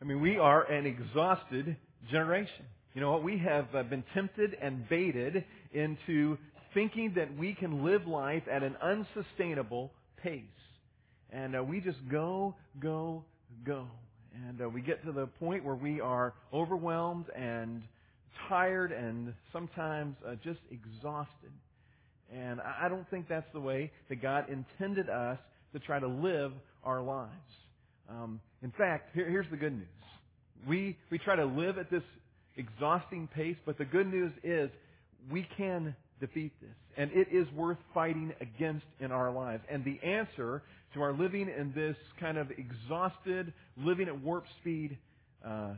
I mean, we are an exhausted generation. You know what? We have uh, been tempted and baited into thinking that we can live life at an unsustainable pace. And uh, we just go, go, go. And uh, we get to the point where we are overwhelmed and tired and sometimes uh, just exhausted. And I don't think that's the way that God intended us to try to live our lives. Um, in fact, here, here's the good news. We, we try to live at this exhausting pace, but the good news is we can defeat this. And it is worth fighting against in our lives. And the answer to our living in this kind of exhausted, living at warp speed uh,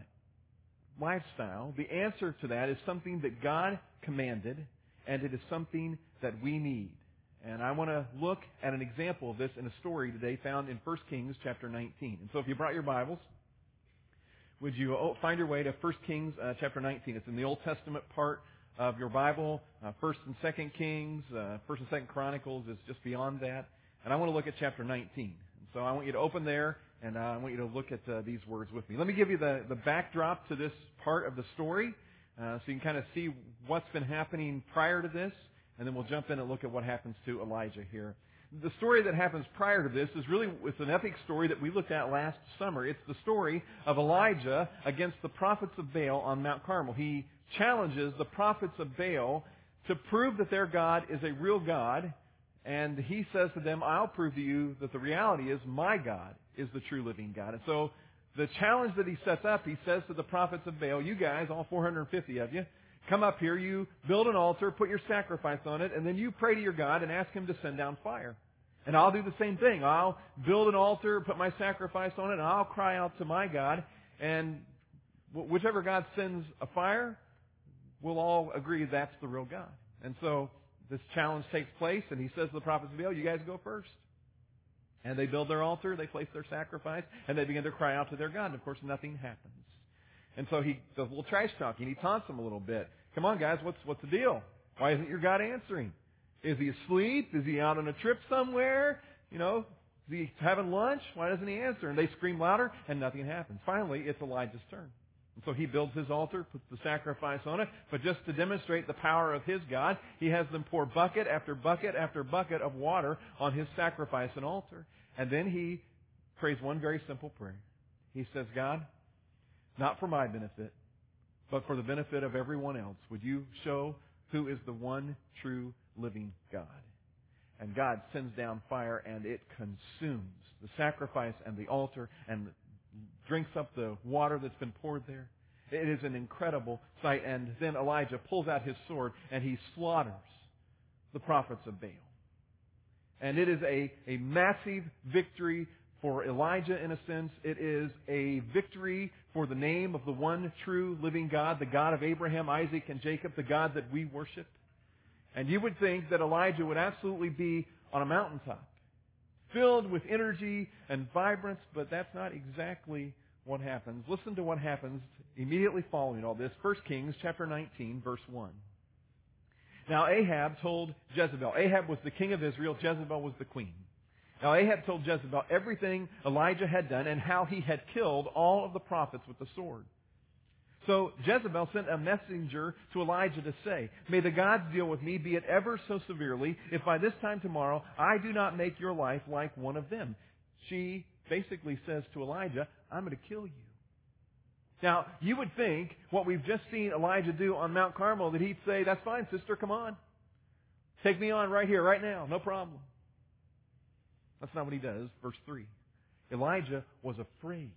lifestyle, the answer to that is something that God commanded, and it is something that we need. And I want to look at an example of this in a story today found in 1 Kings chapter 19. And so if you brought your Bibles, would you oh, find your way to 1 Kings uh, chapter 19? It's in the Old Testament part of your Bible. Uh, 1st and 2nd Kings, uh, 1st and 2nd Chronicles is just beyond that. And I want to look at chapter 19. And so I want you to open there, and I want you to look at uh, these words with me. Let me give you the, the backdrop to this part of the story uh, so you can kind of see what's been happening prior to this, and then we'll jump in and look at what happens to Elijah here. The story that happens prior to this is really it's an epic story that we looked at last summer. It's the story of Elijah against the prophets of Baal on Mount Carmel. He challenges the prophets of Baal to prove that their God is a real God, and he says to them, I'll prove to you that the reality is my God is the true living God. And so the challenge that he sets up, he says to the prophets of Baal, you guys, all 450 of you, come up here, you build an altar, put your sacrifice on it, and then you pray to your God and ask him to send down fire. And I'll do the same thing. I'll build an altar, put my sacrifice on it, and I'll cry out to my God. And whichever God sends a fire, we'll all agree that's the real God. And so this challenge takes place, and he says to the prophets of Baal, you guys go first. And they build their altar, they place their sacrifice, and they begin to cry out to their God. And of course, nothing happens. And so he does a little trash talking. He taunts them a little bit. Come on, guys, what's what's the deal? Why isn't your God answering? Is he asleep? Is he out on a trip somewhere? You know, is he having lunch? Why doesn't he answer? And they scream louder, and nothing happens. Finally, it's Elijah's turn. And so he builds his altar, puts the sacrifice on it, but just to demonstrate the power of his God, he has them pour bucket after bucket after bucket of water on his sacrifice and altar. And then he prays one very simple prayer. He says, God, not for my benefit, but for the benefit of everyone else, would you show who is the one true living God? And God sends down fire and it consumes the sacrifice and the altar and drinks up the water that's been poured there. It is an incredible sight. And then Elijah pulls out his sword and he slaughters the prophets of Baal. And it is a, a massive victory for Elijah in a sense. It is a victory for the name of the one true living God, the God of Abraham, Isaac, and Jacob, the God that we worship. And you would think that Elijah would absolutely be on a mountaintop filled with energy and vibrance, but that's not exactly what happens. Listen to what happens immediately following all this. 1 Kings chapter 19, verse 1. Now Ahab told Jezebel. Ahab was the king of Israel. Jezebel was the queen. Now Ahab told Jezebel everything Elijah had done and how he had killed all of the prophets with the sword. So Jezebel sent a messenger to Elijah to say, May the gods deal with me, be it ever so severely, if by this time tomorrow I do not make your life like one of them. She basically says to Elijah, I'm going to kill you. Now, you would think what we've just seen Elijah do on Mount Carmel that he'd say, That's fine, sister, come on. Take me on right here, right now, no problem. That's not what he does. Verse 3. Elijah was afraid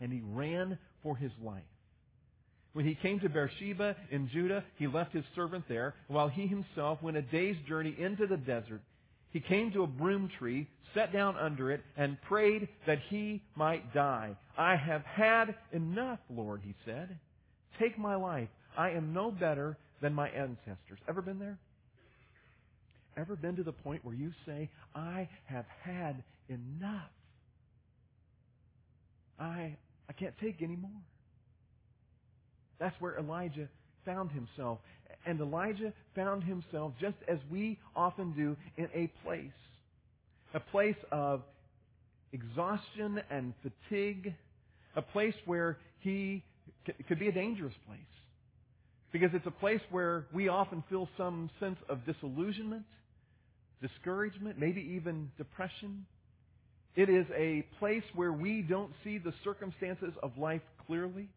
and he ran for his life. When he came to Beersheba in Judah, he left his servant there, while he himself went a day's journey into the desert. He came to a broom tree, sat down under it, and prayed that he might die. I have had enough, Lord, he said. Take my life. I am no better than my ancestors. Ever been there? Ever been to the point where you say, I have had enough? I I can't take any more. That's where Elijah found himself. And Elijah found himself, just as we often do, in a place. A place of exhaustion and fatigue. a place where he could be a dangerous place. Because it's a place where we often feel some sense of disillusionment, discouragement, maybe even depression. It is a place where we don't see the circumstances of life clearly.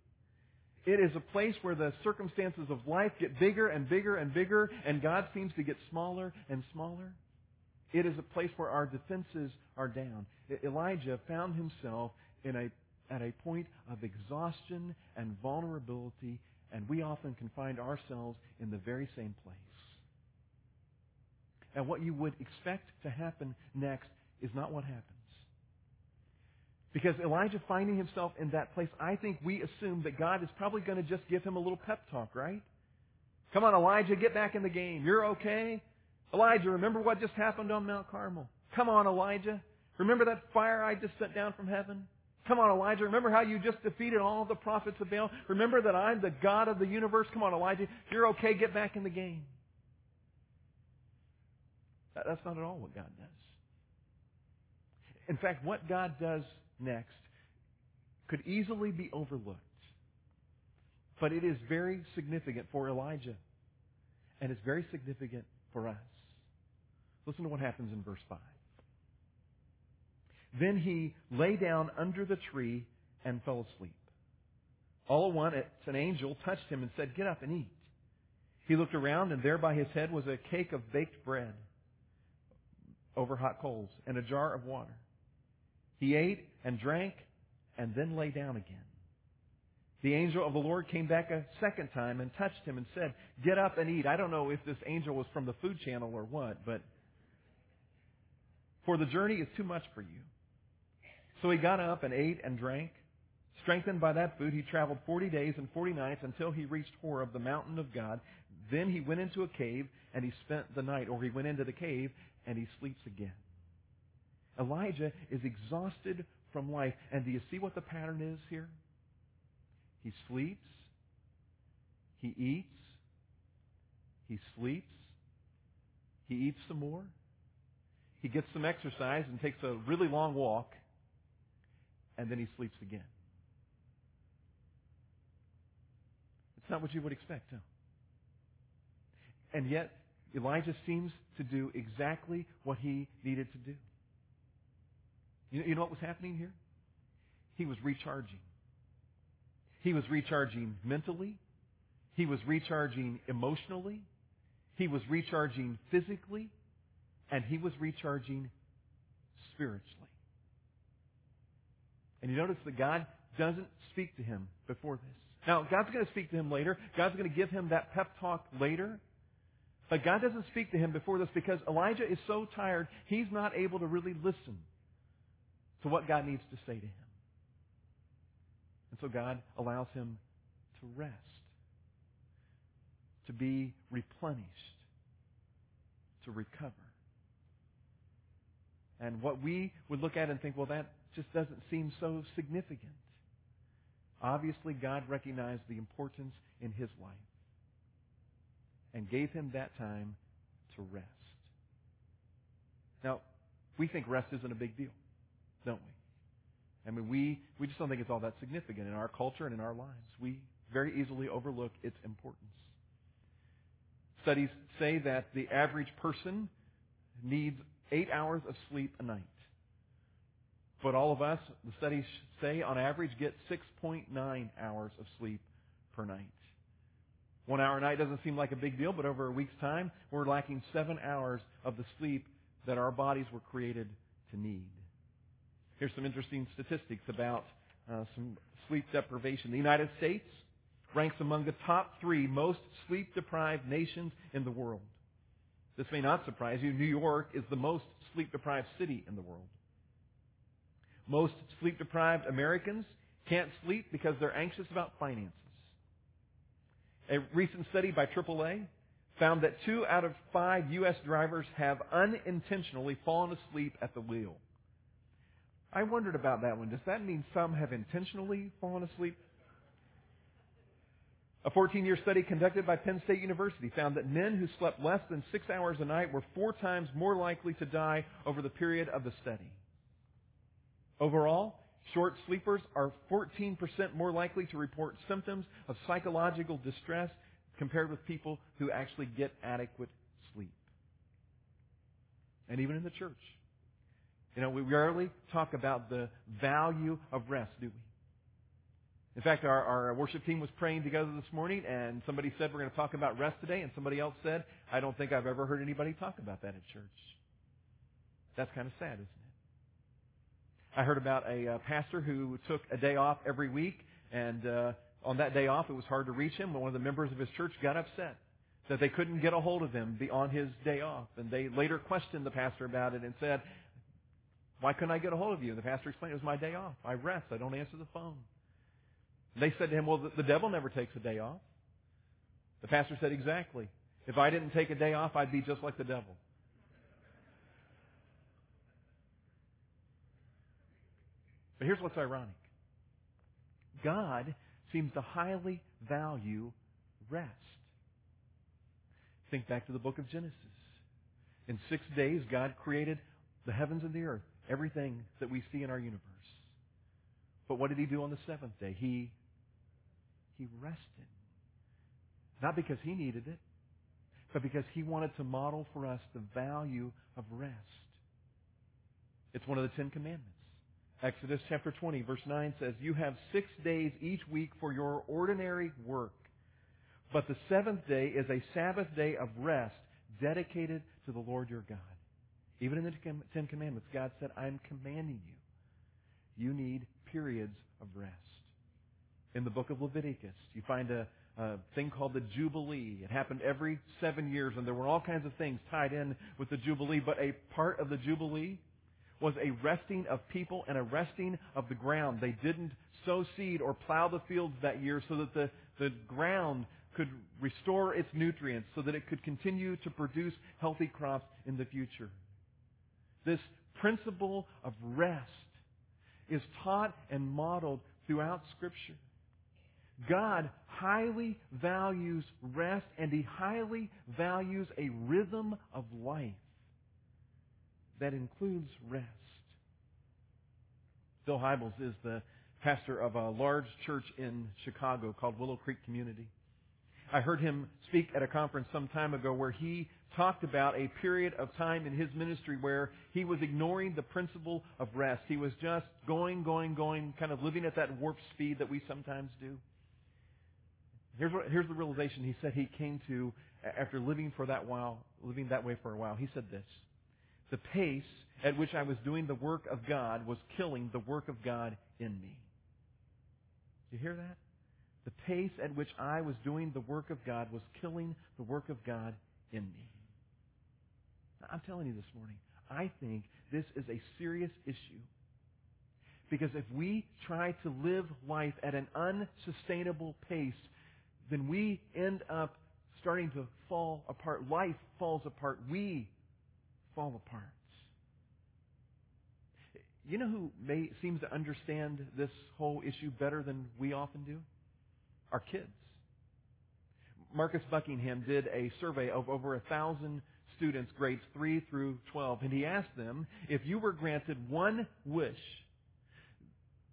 It is a place where the circumstances of life get bigger and bigger and bigger, and God seems to get smaller and smaller. It is a place where our defenses are down. Elijah found himself in a, at a point of exhaustion and vulnerability, and we often can find ourselves in the very same place. And what you would expect to happen next is not what happens. Because Elijah finding himself in that place, I think we assume that God is probably going to just give him a little pep talk, right? Come on, Elijah, get back in the game. You're okay. Elijah, remember what just happened on Mount Carmel? Come on, Elijah. Remember that fire I just sent down from heaven? Come on, Elijah. Remember how you just defeated all the prophets of Baal? Remember that I'm the God of the universe? Come on, Elijah. You're okay. Get back in the game. That's not at all what God does. In fact, what God does next could easily be overlooked. But it is very significant for Elijah. And it's very significant for us. Listen to what happens in verse 5. Then he lay down under the tree and fell asleep. All at once, an angel touched him and said, Get up and eat. He looked around, and there by his head was a cake of baked bread over hot coals and a jar of water. He ate and drank and then lay down again. The angel of the Lord came back a second time and touched him and said, Get up and eat. I don't know if this angel was from the food channel or what, but for the journey is too much for you. So he got up and ate and drank. Strengthened by that food, he traveled 40 days and 40 nights until he reached Horeb, the mountain of God. Then he went into a cave and he spent the night, or he went into the cave and he sleeps again. Elijah is exhausted from life. And do you see what the pattern is here? He sleeps, he eats, he sleeps, he eats some more, he gets some exercise and takes a really long walk, and then he sleeps again. It's not what you would expect, huh? And yet, Elijah seems to do exactly what he needed to do. You, know what was happening here? He was recharging. He was recharging mentally. He was recharging emotionally. He was recharging physically. And he was recharging spiritually. And you notice that God doesn't speak to him before this. Now, God's going to speak to him later. God's going to give him that pep talk later. But God doesn't speak to him before this because Elijah is so tired, he's not able to really listen to what God needs to say to him. And so God allows him to rest, to be replenished, to recover. And what we would look at and think, well, that just doesn't seem so significant. Obviously, God recognized the importance in his life and gave him that time to rest. Now, we think rest isn't a big deal don't we? I mean, we, we just don't think it's all that significant in our culture and in our lives. We very easily overlook its importance. Studies say that the average person needs eight hours of sleep a night. But all of us, the studies say, on average, get 6.9 hours of sleep per night. One hour a night doesn't seem like a big deal, but over a week's time, we're lacking seven hours of the sleep that our bodies were created to need. Here's some interesting statistics about uh, some sleep deprivation. The United States ranks among the top three most sleep deprived nations in the world. This may not surprise you. New York is the most sleep deprived city in the world. Most sleep deprived Americans can't sleep because they're anxious about finances. A recent study by AAA found that two out of five U.S. drivers have unintentionally fallen asleep at the wheel. I wondered about that one. Does that mean some have intentionally fallen asleep? A 14 year study conducted by Penn State University found that men who slept less than six hours a night were four times more likely to die over the period of the study. Overall, Short sleepers are 14% more likely to report symptoms of psychological distress compared with people who actually get adequate sleep. And even in the church. You know, we rarely talk about the value of rest, do we? In fact, our, our worship team was praying together this morning, and somebody said we're going to talk about rest today, and somebody else said, I don't think I've ever heard anybody talk about that at church. That's kind of sad, isn't it? I heard about a uh, pastor who took a day off every week, and uh, on that day off, it was hard to reach him. One of the members of his church got upset that they couldn't get a hold of him on his day off, and they later questioned the pastor about it and said, "Why couldn't I get a hold of you?" And the pastor explained, "It was my day off. I rest. I don't answer the phone." And they said to him, "Well, the, the devil never takes a day off." The pastor said, "Exactly. If I didn't take a day off, I'd be just like the devil." But here's what's ironic God seems to highly value rest. Think back to the book of Genesis. In six days, God created the heavens and the earth, everything that we see in our universe. But what did he do on the seventh day? He, he rested. Not because he needed it, but because he wanted to model for us the value of rest. It's one of the Ten Commandments. Exodus chapter 20, verse 9 says, You have six days each week for your ordinary work, but the seventh day is a Sabbath day of rest dedicated to the Lord your God. Even in the Ten Commandments, God said, I'm commanding you. You need periods of rest. In the book of Leviticus, you find a, a thing called the Jubilee. It happened every seven years, and there were all kinds of things tied in with the Jubilee, but a part of the Jubilee was a resting of people and a resting of the ground. They didn't sow seed or plow the fields that year so that the, the ground could restore its nutrients so that it could continue to produce healthy crops in the future. This principle of rest is taught and modeled throughout Scripture. God highly values rest and He highly values a rhythm of life that includes rest. Bill Hybels is the pastor of a large church in Chicago called Willow Creek Community. I heard him speak at a conference some time ago where he talked about a period of time in his ministry where he was ignoring the principle of rest. He was just going, going, going, kind of living at that warp speed that we sometimes do. Here's, what, here's the realization he said he came to after living for that while, living that way for a while. He said this. The pace at which I was doing the work of God was killing the work of God in me. Do you hear that? The pace at which I was doing the work of God was killing the work of God in me. Now, I'm telling you this morning, I think this is a serious issue. Because if we try to live life at an unsustainable pace, then we end up starting to fall apart. Life falls apart. We fall apart. You know who may, seems to understand this whole issue better than we often do? Our kids. Marcus Buckingham did a survey of over a thousand students, grades 3 through 12, and he asked them if you were granted one wish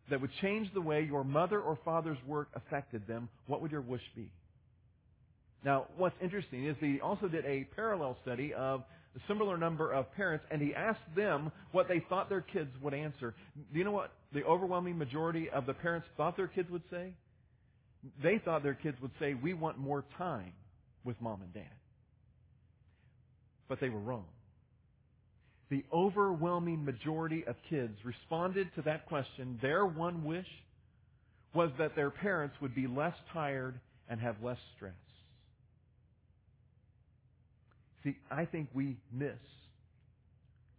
that would change the way your mother or father's work affected them, what would your wish be? Now, what's interesting is he also did a parallel study of a similar number of parents, and he asked them what they thought their kids would answer. Do you know what the overwhelming majority of the parents thought their kids would say? They thought their kids would say, We want more time with mom and dad. But they were wrong. The overwhelming majority of kids responded to that question. Their one wish was that their parents would be less tired and have less stress. See, I think we miss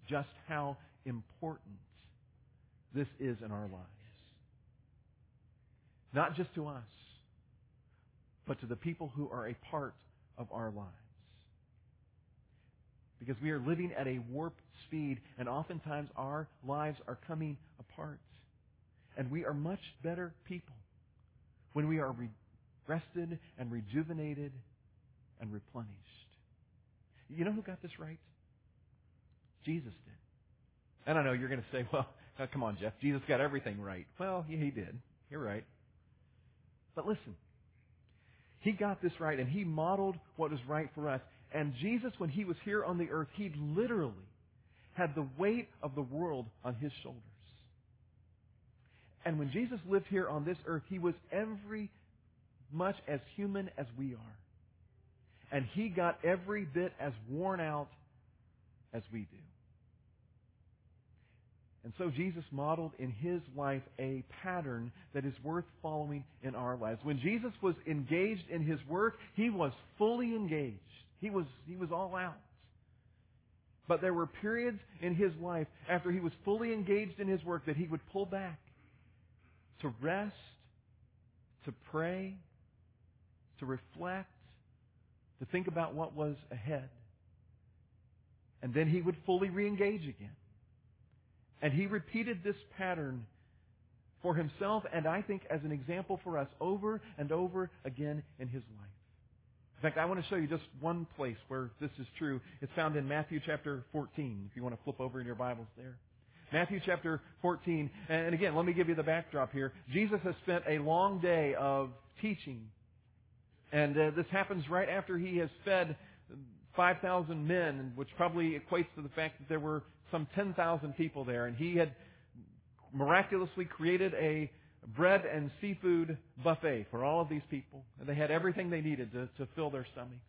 just how important this is in our lives. Not just to us, but to the people who are a part of our lives. Because we are living at a warp speed, and oftentimes our lives are coming apart. And we are much better people when we are rested and rejuvenated and replenished. You know who got this right? Jesus did. And I know you're going to say, well, come on, Jeff. Jesus got everything right. Well, yeah, he did. You're right. But listen, he got this right, and he modeled what was right for us. And Jesus, when he was here on the earth, he literally had the weight of the world on his shoulders. And when Jesus lived here on this earth, he was every much as human as we are. And he got every bit as worn out as we do. And so Jesus modeled in his life a pattern that is worth following in our lives. When Jesus was engaged in his work, he was fully engaged. He was, he was all out. But there were periods in his life after he was fully engaged in his work that he would pull back to rest, to pray, to reflect, to think about what was ahead. And then he would fully reengage again. And he repeated this pattern for himself and I think as an example for us over and over again in his life. In fact, I want to show you just one place where this is true. It's found in Matthew chapter 14, if you want to flip over in your Bibles there. Matthew chapter 14. And again, let me give you the backdrop here. Jesus has spent a long day of teaching. And uh, this happens right after he has fed 5,000 men, which probably equates to the fact that there were some 10,000 people there. And he had miraculously created a bread and seafood buffet for all of these people. And they had everything they needed to, to fill their stomachs.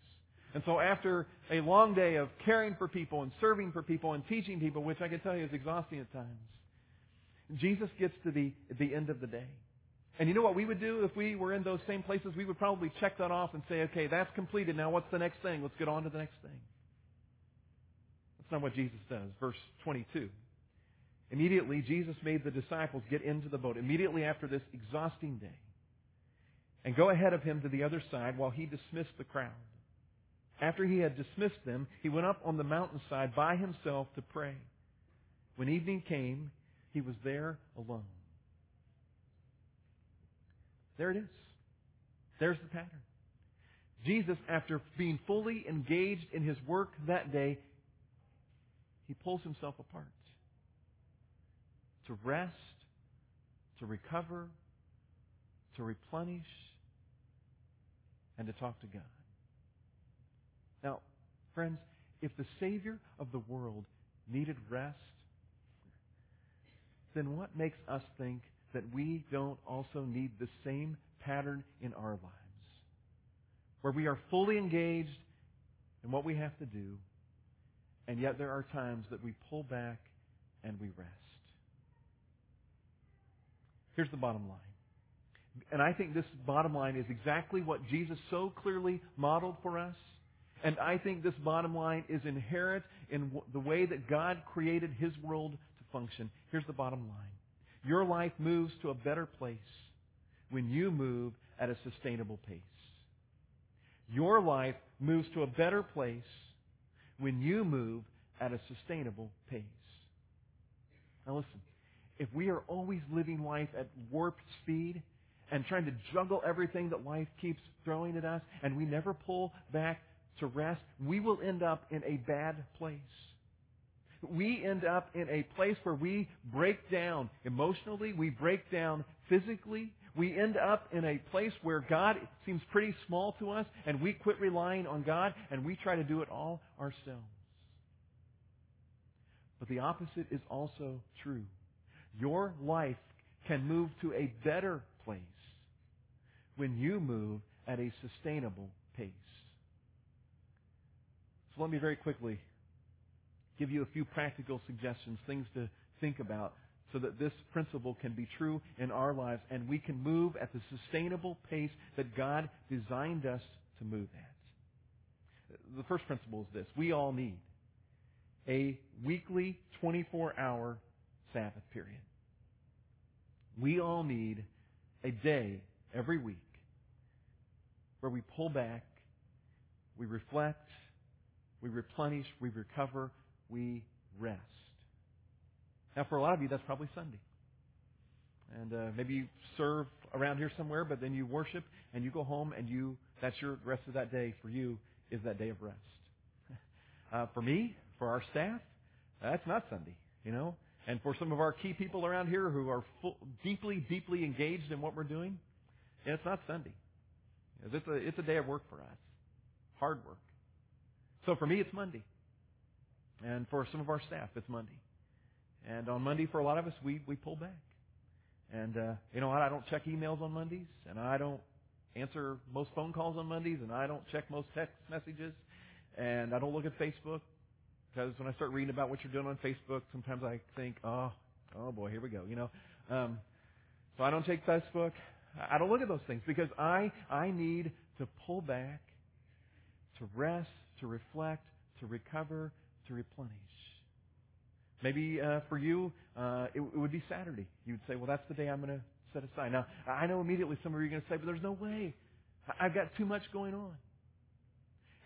And so after a long day of caring for people and serving for people and teaching people, which I can tell you is exhausting at times, Jesus gets to the, the end of the day. And you know what we would do if we were in those same places? We would probably check that off and say, okay, that's completed. Now what's the next thing? Let's get on to the next thing. That's not what Jesus does. Verse 22. Immediately, Jesus made the disciples get into the boat immediately after this exhausting day and go ahead of him to the other side while he dismissed the crowd. After he had dismissed them, he went up on the mountainside by himself to pray. When evening came, he was there alone. There it is. There's the pattern. Jesus, after being fully engaged in his work that day, he pulls himself apart to rest, to recover, to replenish, and to talk to God. Now, friends, if the Savior of the world needed rest, then what makes us think that we don't also need the same pattern in our lives? Where we are fully engaged in what we have to do, and yet there are times that we pull back and we rest. Here's the bottom line. And I think this bottom line is exactly what Jesus so clearly modeled for us. And I think this bottom line is inherent in the way that God created His world to function. Here's the bottom line. Your life moves to a better place when you move at a sustainable pace. Your life moves to a better place when you move at a sustainable pace. Now listen, if we are always living life at warp speed and trying to juggle everything that life keeps throwing at us and we never pull back to rest, we will end up in a bad place. We end up in a place where we break down emotionally, we break down physically, we end up in a place where God seems pretty small to us and we quit relying on God and we try to do it all ourselves. But the opposite is also true. Your life can move to a better place when you move at a sustainable pace. So let me very quickly give you a few practical suggestions, things to think about so that this principle can be true in our lives and we can move at the sustainable pace that God designed us to move at. The first principle is this. We all need a weekly 24 hour Sabbath period. We all need a day every week where we pull back, we reflect, we replenish, we recover, we rest. Now, for a lot of you, that's probably Sunday. And uh, maybe you serve around here somewhere, but then you worship and you go home and you that's your rest of that day for you is that day of rest. Uh, for me, for our staff, that's not Sunday, you know. And for some of our key people around here who are full, deeply, deeply engaged in what we're doing, it's not Sunday. It's a, it's a day of work for us. Hard work. So for me, it's Monday. And for some of our staff, it's Monday. And on Monday, for a lot of us, we, we pull back. And, uh, you know what? I don't check emails on Mondays, and I don't answer most phone calls on Mondays, and I don't check most text messages, and I don't look at Facebook. Because when I start reading about what you're doing on Facebook, sometimes I think, oh, oh boy, here we go, you know. Um, so I don't take Facebook. I don't look at those things because I, I need to pull back, to rest, to reflect, to recover, to replenish. Maybe uh, for you, uh, it, it would be Saturday. You would say, well, that's the day I'm going to set aside. Now, I know immediately some of you are going to say, but there's no way. I've got too much going on.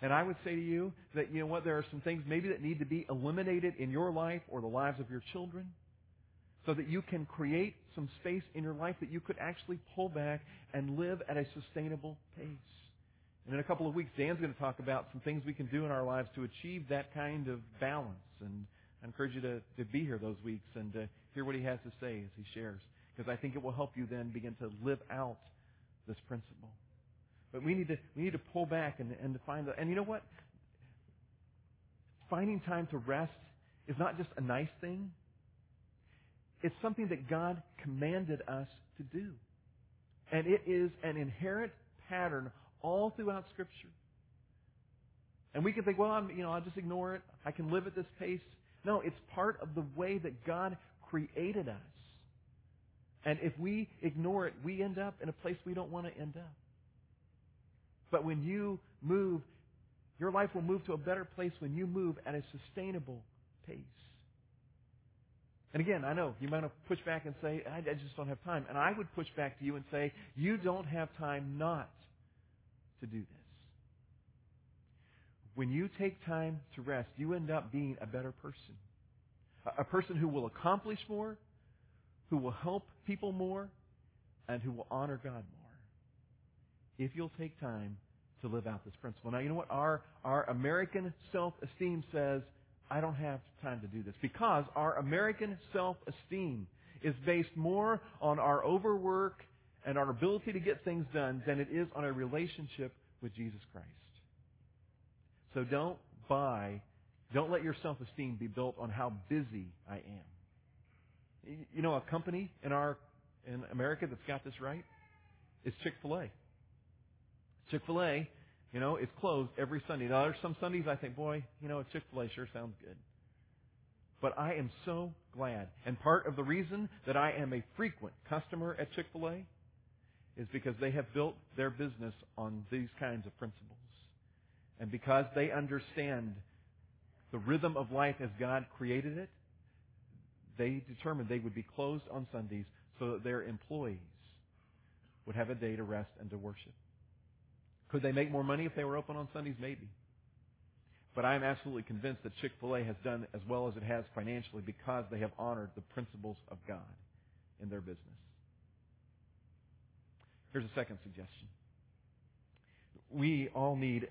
And I would say to you that, you know what, there are some things maybe that need to be eliminated in your life or the lives of your children so that you can create some space in your life that you could actually pull back and live at a sustainable pace. And in a couple of weeks, Dan's going to talk about some things we can do in our lives to achieve that kind of balance. And I encourage you to, to be here those weeks and to hear what he has to say as he shares. Because I think it will help you then begin to live out this principle. But we need to, we need to pull back and, and to find the, and you know what? Finding time to rest is not just a nice thing. It's something that God commanded us to do. And it is an inherent pattern all throughout Scripture. And we can think, well, I'm, you know, I'll just ignore it. I can live at this pace. No, it's part of the way that God created us. And if we ignore it, we end up in a place we don't want to end up. But when you move, your life will move to a better place when you move at a sustainable pace. And again, I know you might push back and say, I, I just don't have time. And I would push back to you and say, you don't have time not to do this. When you take time to rest, you end up being a better person. A, person who will accomplish more, who will help people more, and who will honor God more. If you'll take time to live out this principle. Now, you know what? Our, our American self-esteem says, I don't have time to do this. Because our American self-esteem is based more on our overwork and our ability to get things done than it is on a relationship with Jesus Christ. So don't buy, don't let your self-esteem be built on how busy I am. You know, a company in our, in America that's got this right is Chick-fil-A. Chick-fil-A, you know, is closed every Sunday. Now, there's some Sundays I think, boy, you know, a Chick-fil-A sure sounds good. But I am so glad. And part of the reason that I am a frequent customer at Chick-fil-A is because they have built their business on these kinds of principles. And because they understand the rhythm of life as God created it, they determined they would be closed on Sundays so that their employees would have a day to rest and to worship. Could they make more money if they were open on Sundays? Maybe. But I am absolutely convinced that Chick-fil-A has done as well as it has financially because they have honored the principles of God in their business. Here's a second suggestion. We all need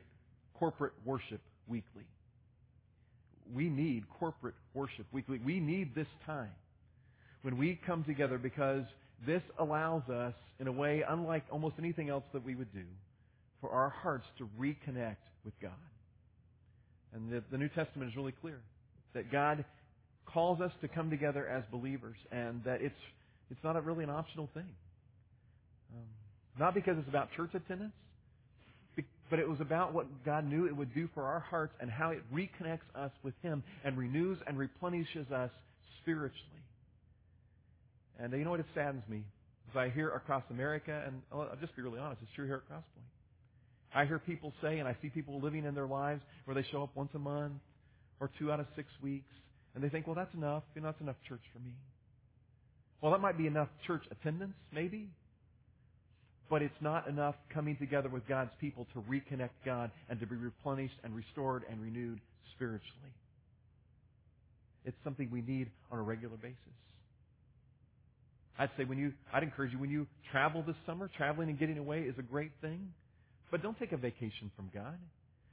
corporate worship weekly. We need corporate worship weekly. We need this time when we come together because this allows us, in a way unlike almost anything else that we would do, for our hearts to reconnect with God. And the, the New Testament is really clear that God calls us to come together as believers and that it's, it's not a, really an optional thing. Um, not because it's about church attendance, but it was about what God knew it would do for our hearts and how it reconnects us with Him and renews and replenishes us spiritually. And you know what? It saddens me. As I hear across America, and I'll just be really honest, it's true here at Crosspoint. I hear people say, and I see people living in their lives where they show up once a month or two out of six weeks, and they think, well, that's enough. You know, that's enough church for me. Well, that might be enough church attendance, maybe, but it's not enough coming together with God's people to reconnect God and to be replenished and restored and renewed spiritually. It's something we need on a regular basis. I'd say when you, I'd encourage you when you travel this summer, traveling and getting away is a great thing. But don't take a vacation from God.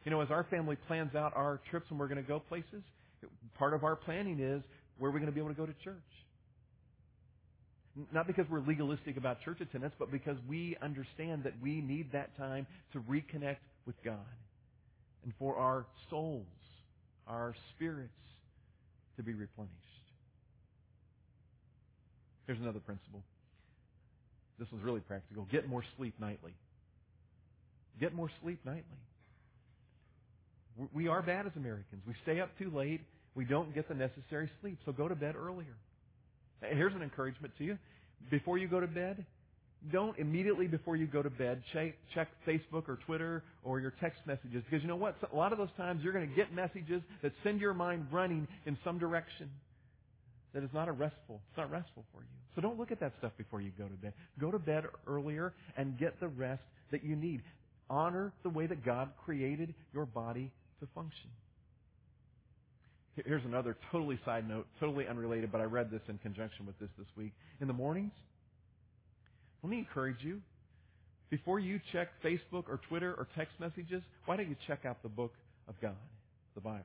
You know, as our family plans out our trips and we're going to go places, part of our planning is where are we going to be able to go to church? Not because we're legalistic about church attendance, but because we understand that we need that time to reconnect with God and for our souls, our spirits to be replenished. Here's another principle. This was really practical. Get more sleep nightly. Get more sleep nightly. We are bad as Americans. We stay up too late. We don't get the necessary sleep. So go to bed earlier. Here's an encouragement to you. Before you go to bed, don't immediately before you go to bed check, check Facebook or Twitter or your text messages because you know what? A lot of those times you're going to get messages that send your mind running in some direction that is not a restful. It's not restful for you. So don't look at that stuff before you go to bed. Go to bed earlier and get the rest that you need. Honor the way that God created your body to function. Here's another totally side note, totally unrelated, but I read this in conjunction with this this week. In the mornings, let me encourage you. Before you check Facebook or Twitter or text messages, why don't you check out the book of God, the Bible?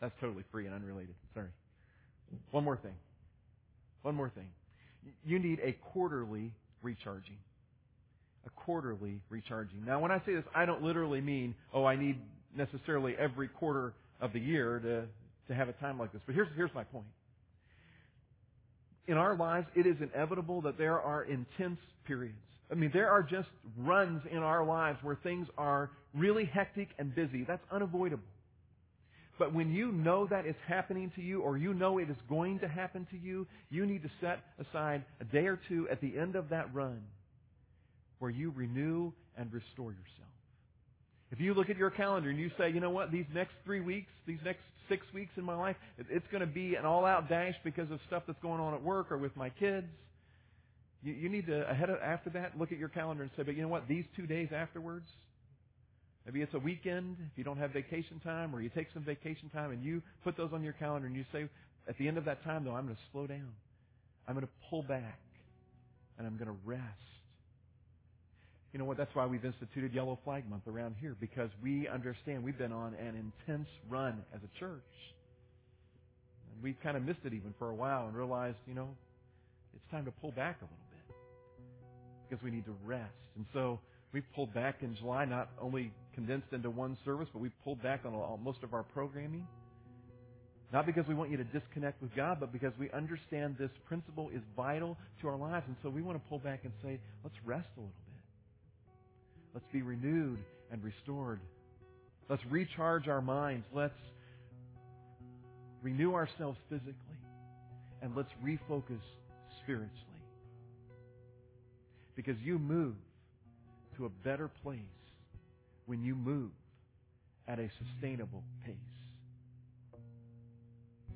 That's totally free and unrelated. Sorry. One more thing. One more thing. You need a quarterly recharging. A quarterly recharging. Now, when I say this, I don't literally mean, oh, I need necessarily every quarter of the year to, to have a time like this. But here's, here's my point. In our lives, it is inevitable that there are intense periods. I mean, there are just runs in our lives where things are really hectic and busy. That's unavoidable. But when you know that is happening to you or you know it is going to happen to you, you need to set aside a day or two at the end of that run where you renew and restore yourself. If you look at your calendar and you say, you know what, these next three weeks, these next six weeks in my life, it's going to be an all-out dash because of stuff that's going on at work or with my kids. You, you need to, ahead of, after that, look at your calendar and say, but you know what, these two days afterwards, maybe it's a weekend if you don't have vacation time or you take some vacation time and you put those on your calendar and you say, at the end of that time though, I'm going to slow down. I'm going to pull back and I'm going to rest you know what? That's why we've instituted Yellow Flag Month around here because we understand we've been on an intense run as a church. And we've kind of missed it even for a while and realized, you know, it's time to pull back a little bit because we need to rest. And so we've pulled back in July, not only condensed into one service, but we've pulled back on all, most of our programming. Not because we want you to disconnect with God, but because we understand this principle is vital to our lives. And so we want to pull back and say, let's rest a little bit. Let's be renewed and restored. Let's recharge our minds. Let's renew ourselves physically. And let's refocus spiritually. Because you move to a better place when you move at a sustainable pace.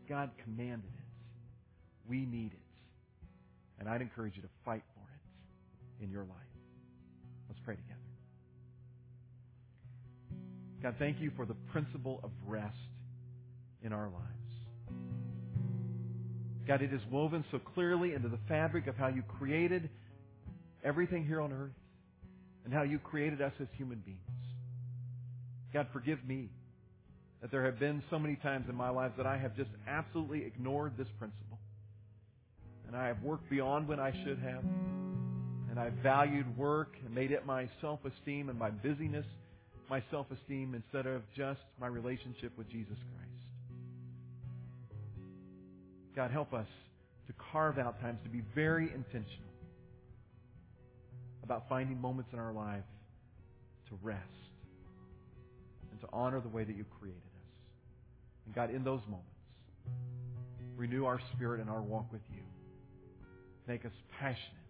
God commanded it. We need it. And I'd encourage you to fight for it in your life. Let's pray together. God, thank you for the principle of rest in our lives. God, it is woven so clearly into the fabric of how you created everything here on earth and how you created us as human beings. God, forgive me that there have been so many times in my life that I have just absolutely ignored this principle. And I have worked beyond when I should have. And I've valued work and made it my self-esteem and my busyness my self esteem instead of just my relationship with Jesus Christ. God, help us to carve out times to be very intentional about finding moments in our life to rest and to honor the way that you created us. And God, in those moments, renew our spirit and our walk with you. Make us passionate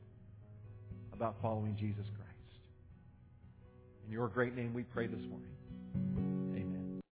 about following Jesus Christ. In your great name we pray this morning.